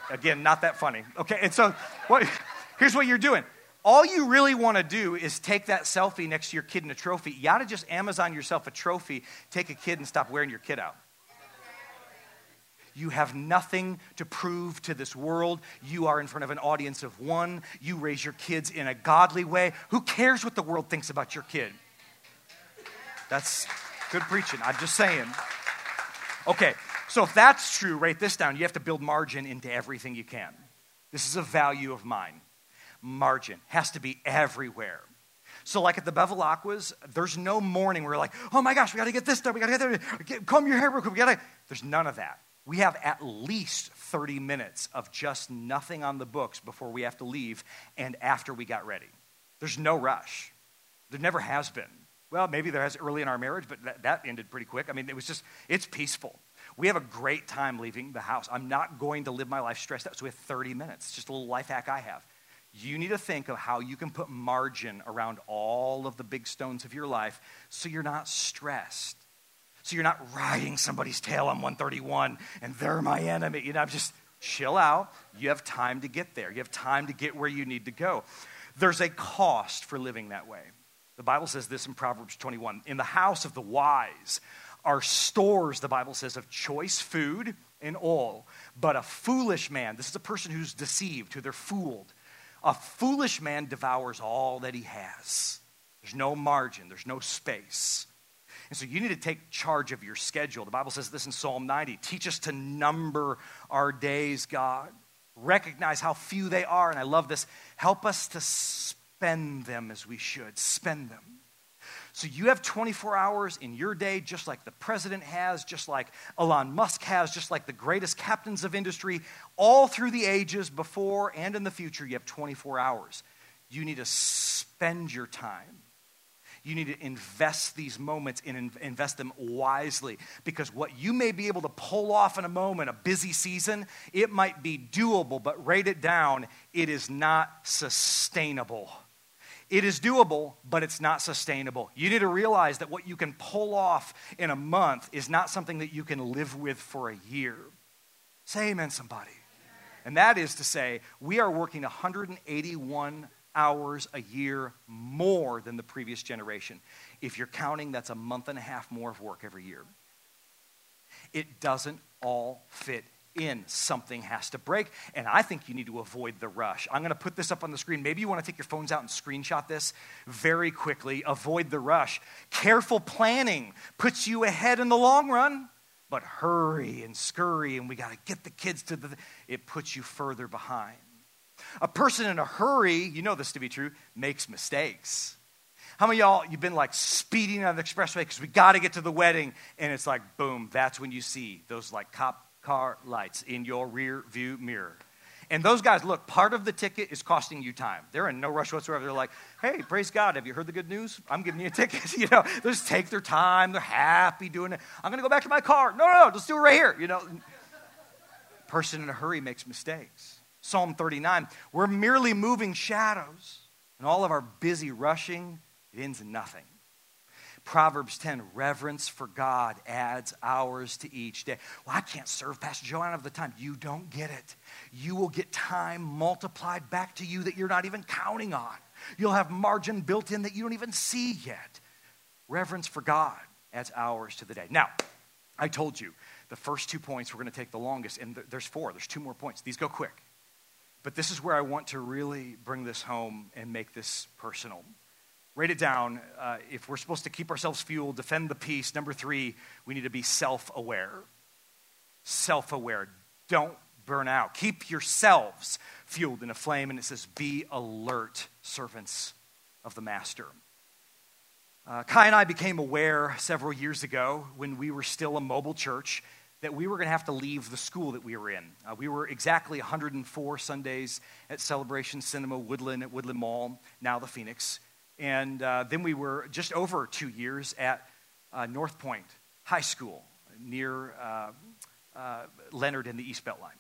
again, not that funny. Okay, and so what, [LAUGHS] here's what you're doing all you really want to do is take that selfie next to your kid in a trophy. You ought to just Amazon yourself a trophy, take a kid, and stop wearing your kid out. You have nothing to prove to this world. You are in front of an audience of one. You raise your kids in a godly way. Who cares what the world thinks about your kid? That's good preaching. I'm just saying. Okay, so if that's true, write this down. You have to build margin into everything you can. This is a value of mine margin has to be everywhere. So, like at the Bevelacquas, there's no morning where we're like, oh my gosh, we got to get this done. We got to get there, comb your hair real quick. We got to. There's none of that. We have at least 30 minutes of just nothing on the books before we have to leave and after we got ready. There's no rush. There never has been. Well, maybe there has early in our marriage, but that, that ended pretty quick. I mean, it was just, it's peaceful. We have a great time leaving the house. I'm not going to live my life stressed out, so we have 30 minutes. It's just a little life hack I have you need to think of how you can put margin around all of the big stones of your life so you're not stressed. So you're not riding somebody's tail on 131 and they're my enemy. You know, just chill out. You have time to get there, you have time to get where you need to go. There's a cost for living that way. The Bible says this in Proverbs 21 In the house of the wise are stores, the Bible says, of choice food and oil. But a foolish man, this is a person who's deceived, who they're fooled a foolish man devours all that he has. There's no margin, there's no space. And so you need to take charge of your schedule. The Bible says this in Psalm 90 Teach us to number our days, God. Recognize how few they are. And I love this. Help us to spend them as we should. Spend them. So you have 24 hours in your day, just like the president has, just like Elon Musk has, just like the greatest captains of industry, all through the ages, before and in the future, you have 24 hours. You need to spend your time. You need to invest these moments and invest them wisely because what you may be able to pull off in a moment, a busy season, it might be doable, but write it down, it is not sustainable. It is doable, but it's not sustainable. You need to realize that what you can pull off in a month is not something that you can live with for a year. Say amen, somebody. And that is to say, we are working 181 hours a year more than the previous generation. If you're counting, that's a month and a half more of work every year. It doesn't all fit in, something has to break. And I think you need to avoid the rush. I'm going to put this up on the screen. Maybe you want to take your phones out and screenshot this very quickly. Avoid the rush. Careful planning puts you ahead in the long run, but hurry and scurry, and we got to get the kids to the, it puts you further behind. A person in a hurry, you know this to be true, makes mistakes. How many y'all, you've been like speeding on the expressway because we got to get to the wedding, and it's like, boom, that's when you see those like cop car lights in your rear view mirror. And those guys, look, part of the ticket is costing you time. They're in no rush whatsoever. They're like, hey, praise God, have you heard the good news? I'm giving you a [LAUGHS] ticket. [LAUGHS] you know, they just take their time. They're happy doing it. I'm going to go back to my car. No, no, no, let's do it right here. You know, person in a hurry makes mistakes. Psalm 39, we're merely moving shadows. And all of our busy rushing, it ends in nothing. Proverbs 10, reverence for God adds hours to each day. Well, I can't serve Pastor Joe. I don't have the time. You don't get it. You will get time multiplied back to you that you're not even counting on. You'll have margin built in that you don't even see yet. Reverence for God adds hours to the day. Now, I told you the first two points were going to take the longest, and there's four. There's two more points. These go quick. But this is where I want to really bring this home and make this personal Write it down. Uh, if we're supposed to keep ourselves fueled, defend the peace, number three, we need to be self aware. Self aware. Don't burn out. Keep yourselves fueled in a flame. And it says, be alert, servants of the master. Uh, Kai and I became aware several years ago when we were still a mobile church that we were going to have to leave the school that we were in. Uh, we were exactly 104 Sundays at Celebration Cinema Woodland at Woodland Mall, now the Phoenix. And uh, then we were just over two years at uh, Northpointe High School near uh, uh, Leonard in the East Beltline.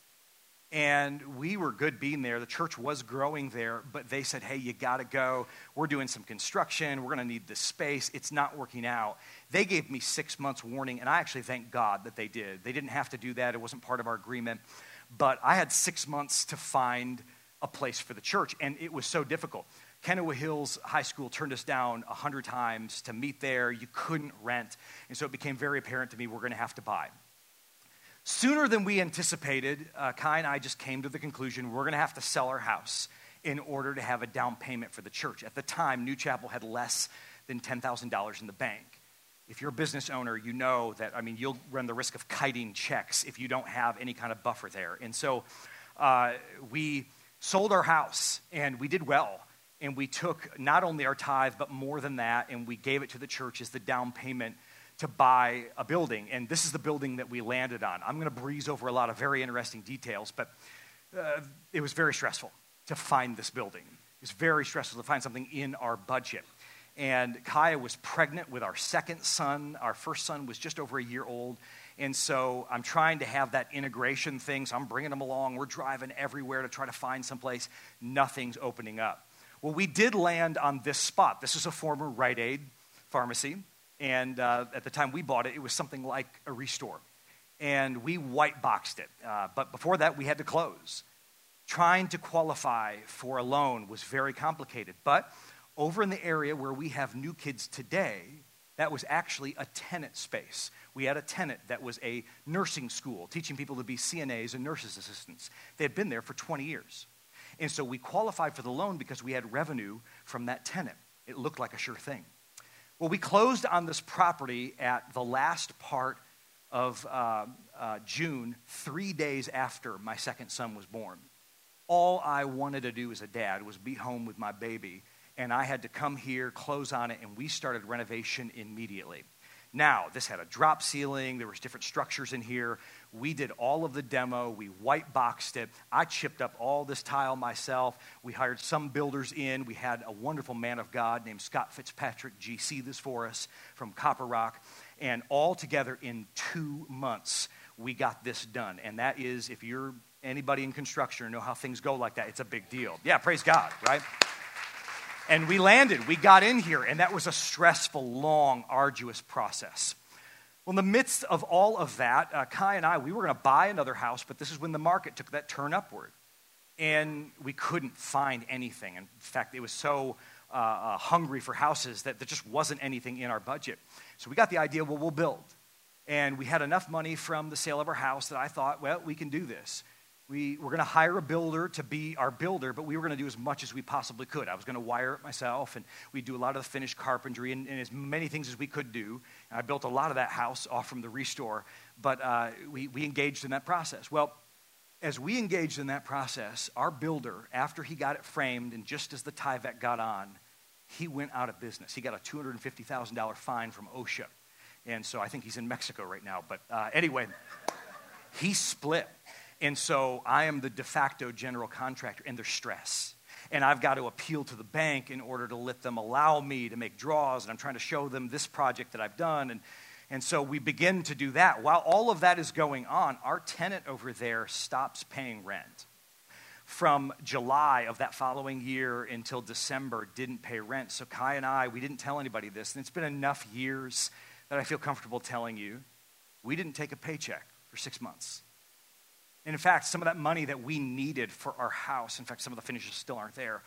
And we were good being there. The church was growing there, but they said, hey, you got to go. We're doing some construction. We're going to need this space. It's not working out. They gave me six months' warning, and I actually thank God that they did. They didn't have to do that, it wasn't part of our agreement. But I had six months to find a place for the church, and it was so difficult. Kenowa Hills High School turned us down a hundred times to meet there. You couldn't rent. And so it became very apparent to me we're going to have to buy. Sooner than we anticipated, uh, Kai and I just came to the conclusion we're going to have to sell our house in order to have a down payment for the church. At the time, New Chapel had less than $10,000 in the bank. If you're a business owner, you know that, I mean, you'll run the risk of kiting checks if you don't have any kind of buffer there. And so uh, we sold our house and we did well. And we took not only our tithe, but more than that, and we gave it to the church as the down payment to buy a building. And this is the building that we landed on. I'm going to breeze over a lot of very interesting details, but uh, it was very stressful to find this building. It was very stressful to find something in our budget. And Kaya was pregnant with our second son. Our first son was just over a year old. And so I'm trying to have that integration thing. So I'm bringing them along. We're driving everywhere to try to find someplace. Nothing's opening up. Well, we did land on this spot. This is a former Rite Aid pharmacy. And uh, at the time we bought it, it was something like a restore. And we white boxed it. Uh, but before that, we had to close. Trying to qualify for a loan was very complicated. But over in the area where we have new kids today, that was actually a tenant space. We had a tenant that was a nursing school, teaching people to be CNAs and nurses' assistants. They had been there for 20 years. And so we qualified for the loan because we had revenue from that tenant. It looked like a sure thing. Well, we closed on this property at the last part of uh, uh, June, three days after my second son was born. All I wanted to do as a dad was be home with my baby, and I had to come here, close on it, and we started renovation immediately. Now, this had a drop ceiling, there was different structures in here. We did all of the demo. We white boxed it. I chipped up all this tile myself. We hired some builders in. We had a wonderful man of God named Scott Fitzpatrick GC this for us from Copper Rock. And all together in two months, we got this done. And that is, if you're anybody in construction or know how things go like that, it's a big deal. Yeah, praise God, right? And we landed, we got in here, and that was a stressful, long, arduous process. Well, in the midst of all of that, uh, Kai and I, we were going to buy another house, but this is when the market took that turn upward. And we couldn't find anything. In fact, it was so uh, uh, hungry for houses that there just wasn't anything in our budget. So we got the idea well, we'll build. And we had enough money from the sale of our house that I thought, well, we can do this we were going to hire a builder to be our builder, but we were going to do as much as we possibly could. I was going to wire it myself, and we'd do a lot of the finished carpentry and, and as many things as we could do. And I built a lot of that house off from the restore, but uh, we, we engaged in that process. Well, as we engaged in that process, our builder, after he got it framed and just as the Tyvek got on, he went out of business. He got a $250,000 fine from OSHA. And so I think he's in Mexico right now. But uh, anyway, he split and so I am the de facto general contractor, and there's stress. And I've got to appeal to the bank in order to let them allow me to make draws. And I'm trying to show them this project that I've done. And, and so we begin to do that. While all of that is going on, our tenant over there stops paying rent. From July of that following year until December, didn't pay rent. So Kai and I, we didn't tell anybody this. And it's been enough years that I feel comfortable telling you. We didn't take a paycheck for six months. And in fact, some of that money that we needed for our house, in fact, some of the finishes still aren't there,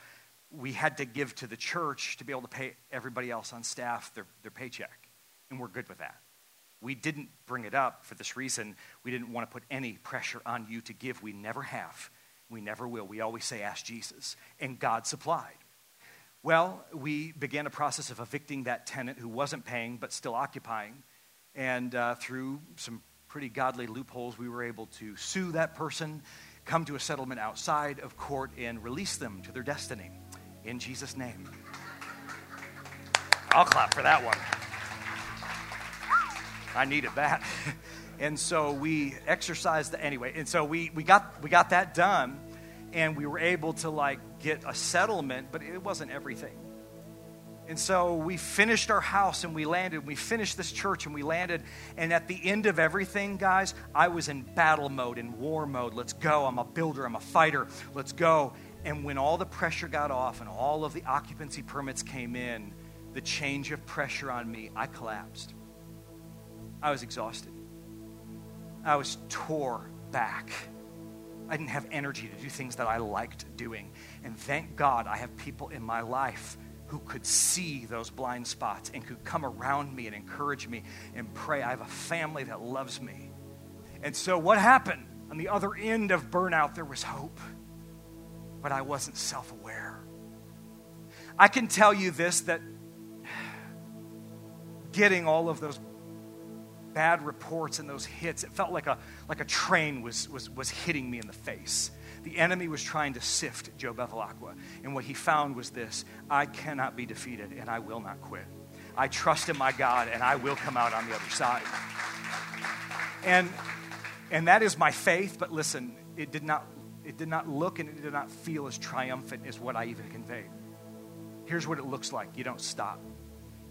we had to give to the church to be able to pay everybody else on staff their, their paycheck. And we're good with that. We didn't bring it up for this reason. We didn't want to put any pressure on you to give. We never have. We never will. We always say, ask Jesus. And God supplied. Well, we began a process of evicting that tenant who wasn't paying but still occupying. And uh, through some pretty godly loopholes, we were able to sue that person, come to a settlement outside of court, and release them to their destiny. In Jesus' name. I'll clap for that one. I needed that. [LAUGHS] And so we exercised anyway. And so we, we, got, we got that done, and we were able to like get a settlement, but it wasn't everything. And so we finished our house and we landed. We finished this church and we landed. And at the end of everything, guys, I was in battle mode, in war mode. Let's go. I'm a builder, I'm a fighter. Let's go. And when all the pressure got off and all of the occupancy permits came in, the change of pressure on me, I collapsed. I was exhausted. I was tore back. I didn't have energy to do things that I liked doing. And thank God I have people in my life who could see those blind spots and could come around me and encourage me and pray. I have a family that loves me. And so, what happened? On the other end of burnout, there was hope, but I wasn't self aware. I can tell you this that getting all of those bad reports and those hits, it felt like a, like a train was, was, was hitting me in the face. The enemy was trying to sift Joe Bevelacqua. And what he found was this I cannot be defeated, and I will not quit. I trust in my God, and I will come out on the other side. And, and that is my faith, but listen, it did, not, it did not look and it did not feel as triumphant as what I even conveyed. Here's what it looks like you don't stop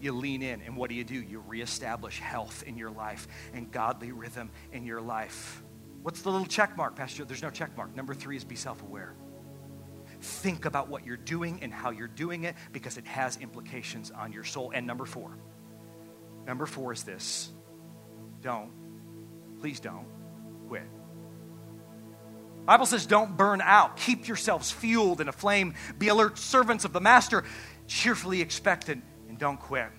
you lean in. And what do you do? You reestablish health in your life and godly rhythm in your life. What's the little check mark, Pastor? There's no check mark. Number three is be self aware. Think about what you're doing and how you're doing it because it has implications on your soul. And number four, number four is this don't, please don't quit. Bible says don't burn out. Keep yourselves fueled and aflame. Be alert servants of the master, cheerfully expectant and don't quit.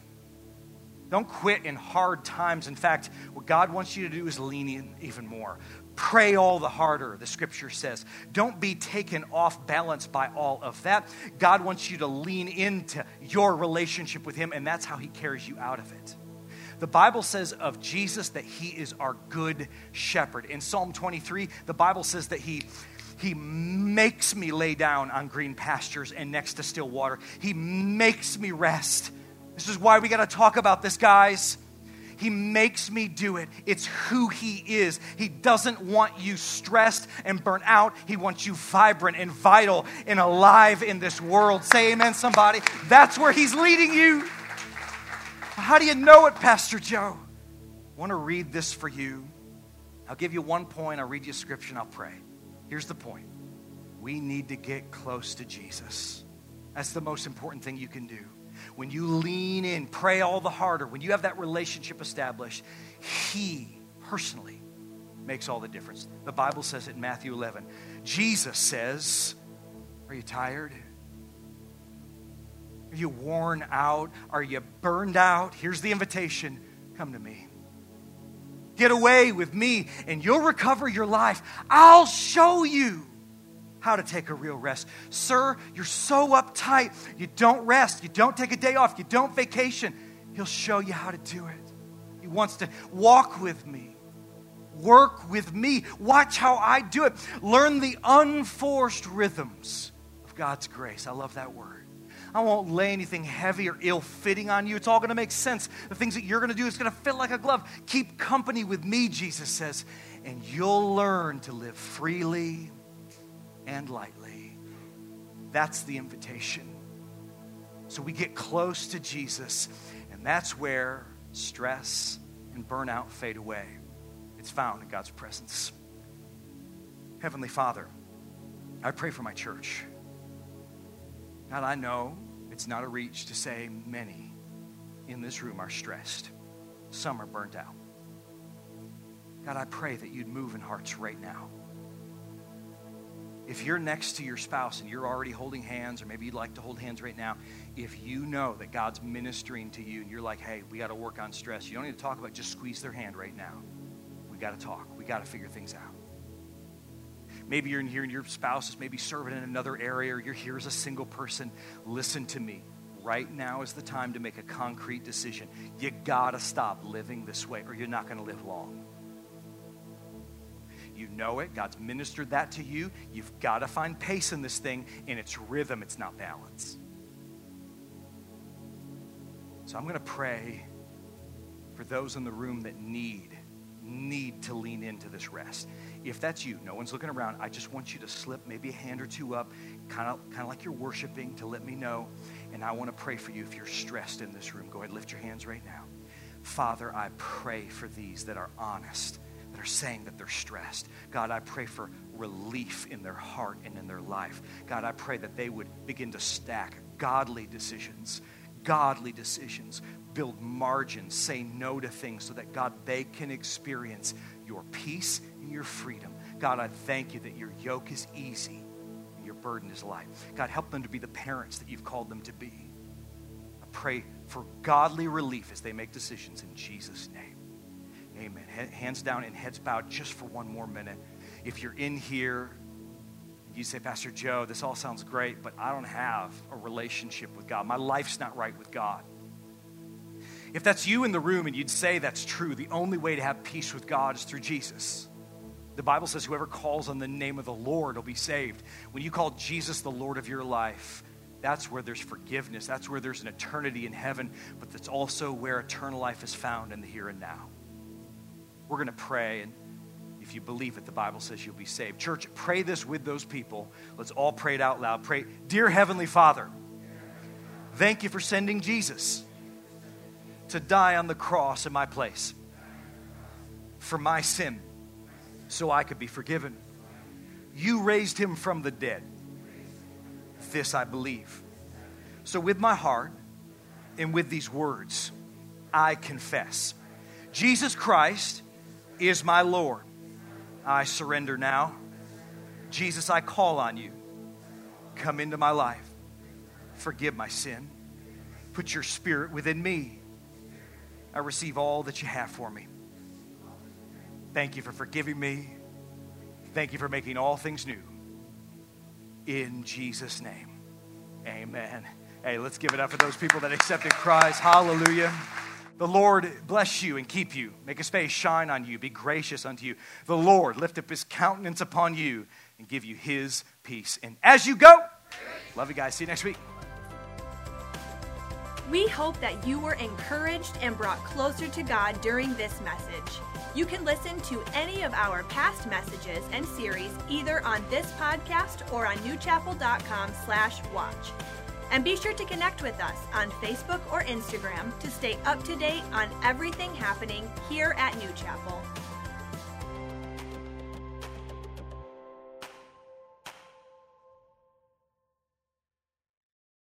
Don't quit in hard times. In fact, what God wants you to do is lean in even more. Pray all the harder, the scripture says. Don't be taken off balance by all of that. God wants you to lean into your relationship with Him, and that's how He carries you out of it. The Bible says of Jesus that He is our good shepherd. In Psalm 23, the Bible says that He he makes me lay down on green pastures and next to still water. He makes me rest this is why we got to talk about this, guys. He makes me do it. It's who He is. He doesn't want you stressed and burnt out. He wants you vibrant and vital and alive in this world. Say amen, somebody. That's where He's leading you. How do you know it, Pastor Joe? I want to read this for you. I'll give you one point. I'll read you a scripture and I'll pray. Here's the point we need to get close to Jesus. That's the most important thing you can do when you lean in, pray all the harder, when you have that relationship established, He personally makes all the difference. The Bible says it in Matthew 11. Jesus says, Are you tired? Are you worn out? Are you burned out? Here's the invitation come to me. Get away with me, and you'll recover your life. I'll show you how to take a real rest. Sir, you're so uptight. You don't rest. You don't take a day off. You don't vacation. He'll show you how to do it. He wants to walk with me, work with me. Watch how I do it. Learn the unforced rhythms of God's grace. I love that word. I won't lay anything heavy or ill fitting on you. It's all going to make sense. The things that you're going to do is going to fit like a glove. Keep company with me, Jesus says, and you'll learn to live freely and lightly. That's the invitation. So we get close to Jesus, and that's where stress and burnout fade away. It's found in God's presence. Heavenly Father, I pray for my church. God, I know it's not a reach to say many in this room are stressed, some are burnt out. God, I pray that you'd move in hearts right now if you're next to your spouse and you're already holding hands, or maybe you'd like to hold hands right now, if you know that God's ministering to you and you're like, hey, we got to work on stress, you don't need to talk about it, just squeeze their hand right now. We got to talk. We got to figure things out. maybe you're in here and your spouse is maybe serving in another area, or you're here as a single person. Listen to me. Right now is the time to make a concrete decision. You gotta stop living this way, or you're not gonna live long. You know it. God's ministered that to you. You've got to find pace in this thing, and it's rhythm, it's not balance. So I'm going to pray for those in the room that need need to lean into this rest. If that's you, no one's looking around. I just want you to slip maybe a hand or two up, kind of kind of like you're worshiping to let me know. And I want to pray for you if you're stressed in this room. Go ahead, lift your hands right now. Father, I pray for these that are honest that are saying that they're stressed. God, I pray for relief in their heart and in their life. God, I pray that they would begin to stack godly decisions, godly decisions, build margins, say no to things so that, God, they can experience your peace and your freedom. God, I thank you that your yoke is easy and your burden is light. God, help them to be the parents that you've called them to be. I pray for godly relief as they make decisions in Jesus' name. Amen. Hands down and heads bowed just for one more minute. If you're in here, you say, Pastor Joe, this all sounds great, but I don't have a relationship with God. My life's not right with God. If that's you in the room and you'd say that's true, the only way to have peace with God is through Jesus. The Bible says, whoever calls on the name of the Lord will be saved. When you call Jesus the Lord of your life, that's where there's forgiveness. That's where there's an eternity in heaven, but that's also where eternal life is found in the here and now. We're going to pray, and if you believe it, the Bible says you'll be saved. Church, pray this with those people. Let's all pray it out loud. Pray, Dear Heavenly Father, thank you for sending Jesus to die on the cross in my place for my sin so I could be forgiven. You raised him from the dead. This I believe. So, with my heart and with these words, I confess Jesus Christ is my Lord. I surrender now. Jesus, I call on you. Come into my life. Forgive my sin. Put your spirit within me. I receive all that you have for me. Thank you for forgiving me. Thank you for making all things new. In Jesus' name, amen. Hey, let's give it up for those people that accepted Christ. Hallelujah. The Lord bless you and keep you, make his face shine on you, be gracious unto you. The Lord lift up his countenance upon you and give you his peace. And as you go, love you guys. See you next week. We hope that you were encouraged and brought closer to God during this message. You can listen to any of our past messages and series either on this podcast or on newchapel.com slash watch. And be sure to connect with us on Facebook or Instagram to stay up to date on everything happening here at New Chapel.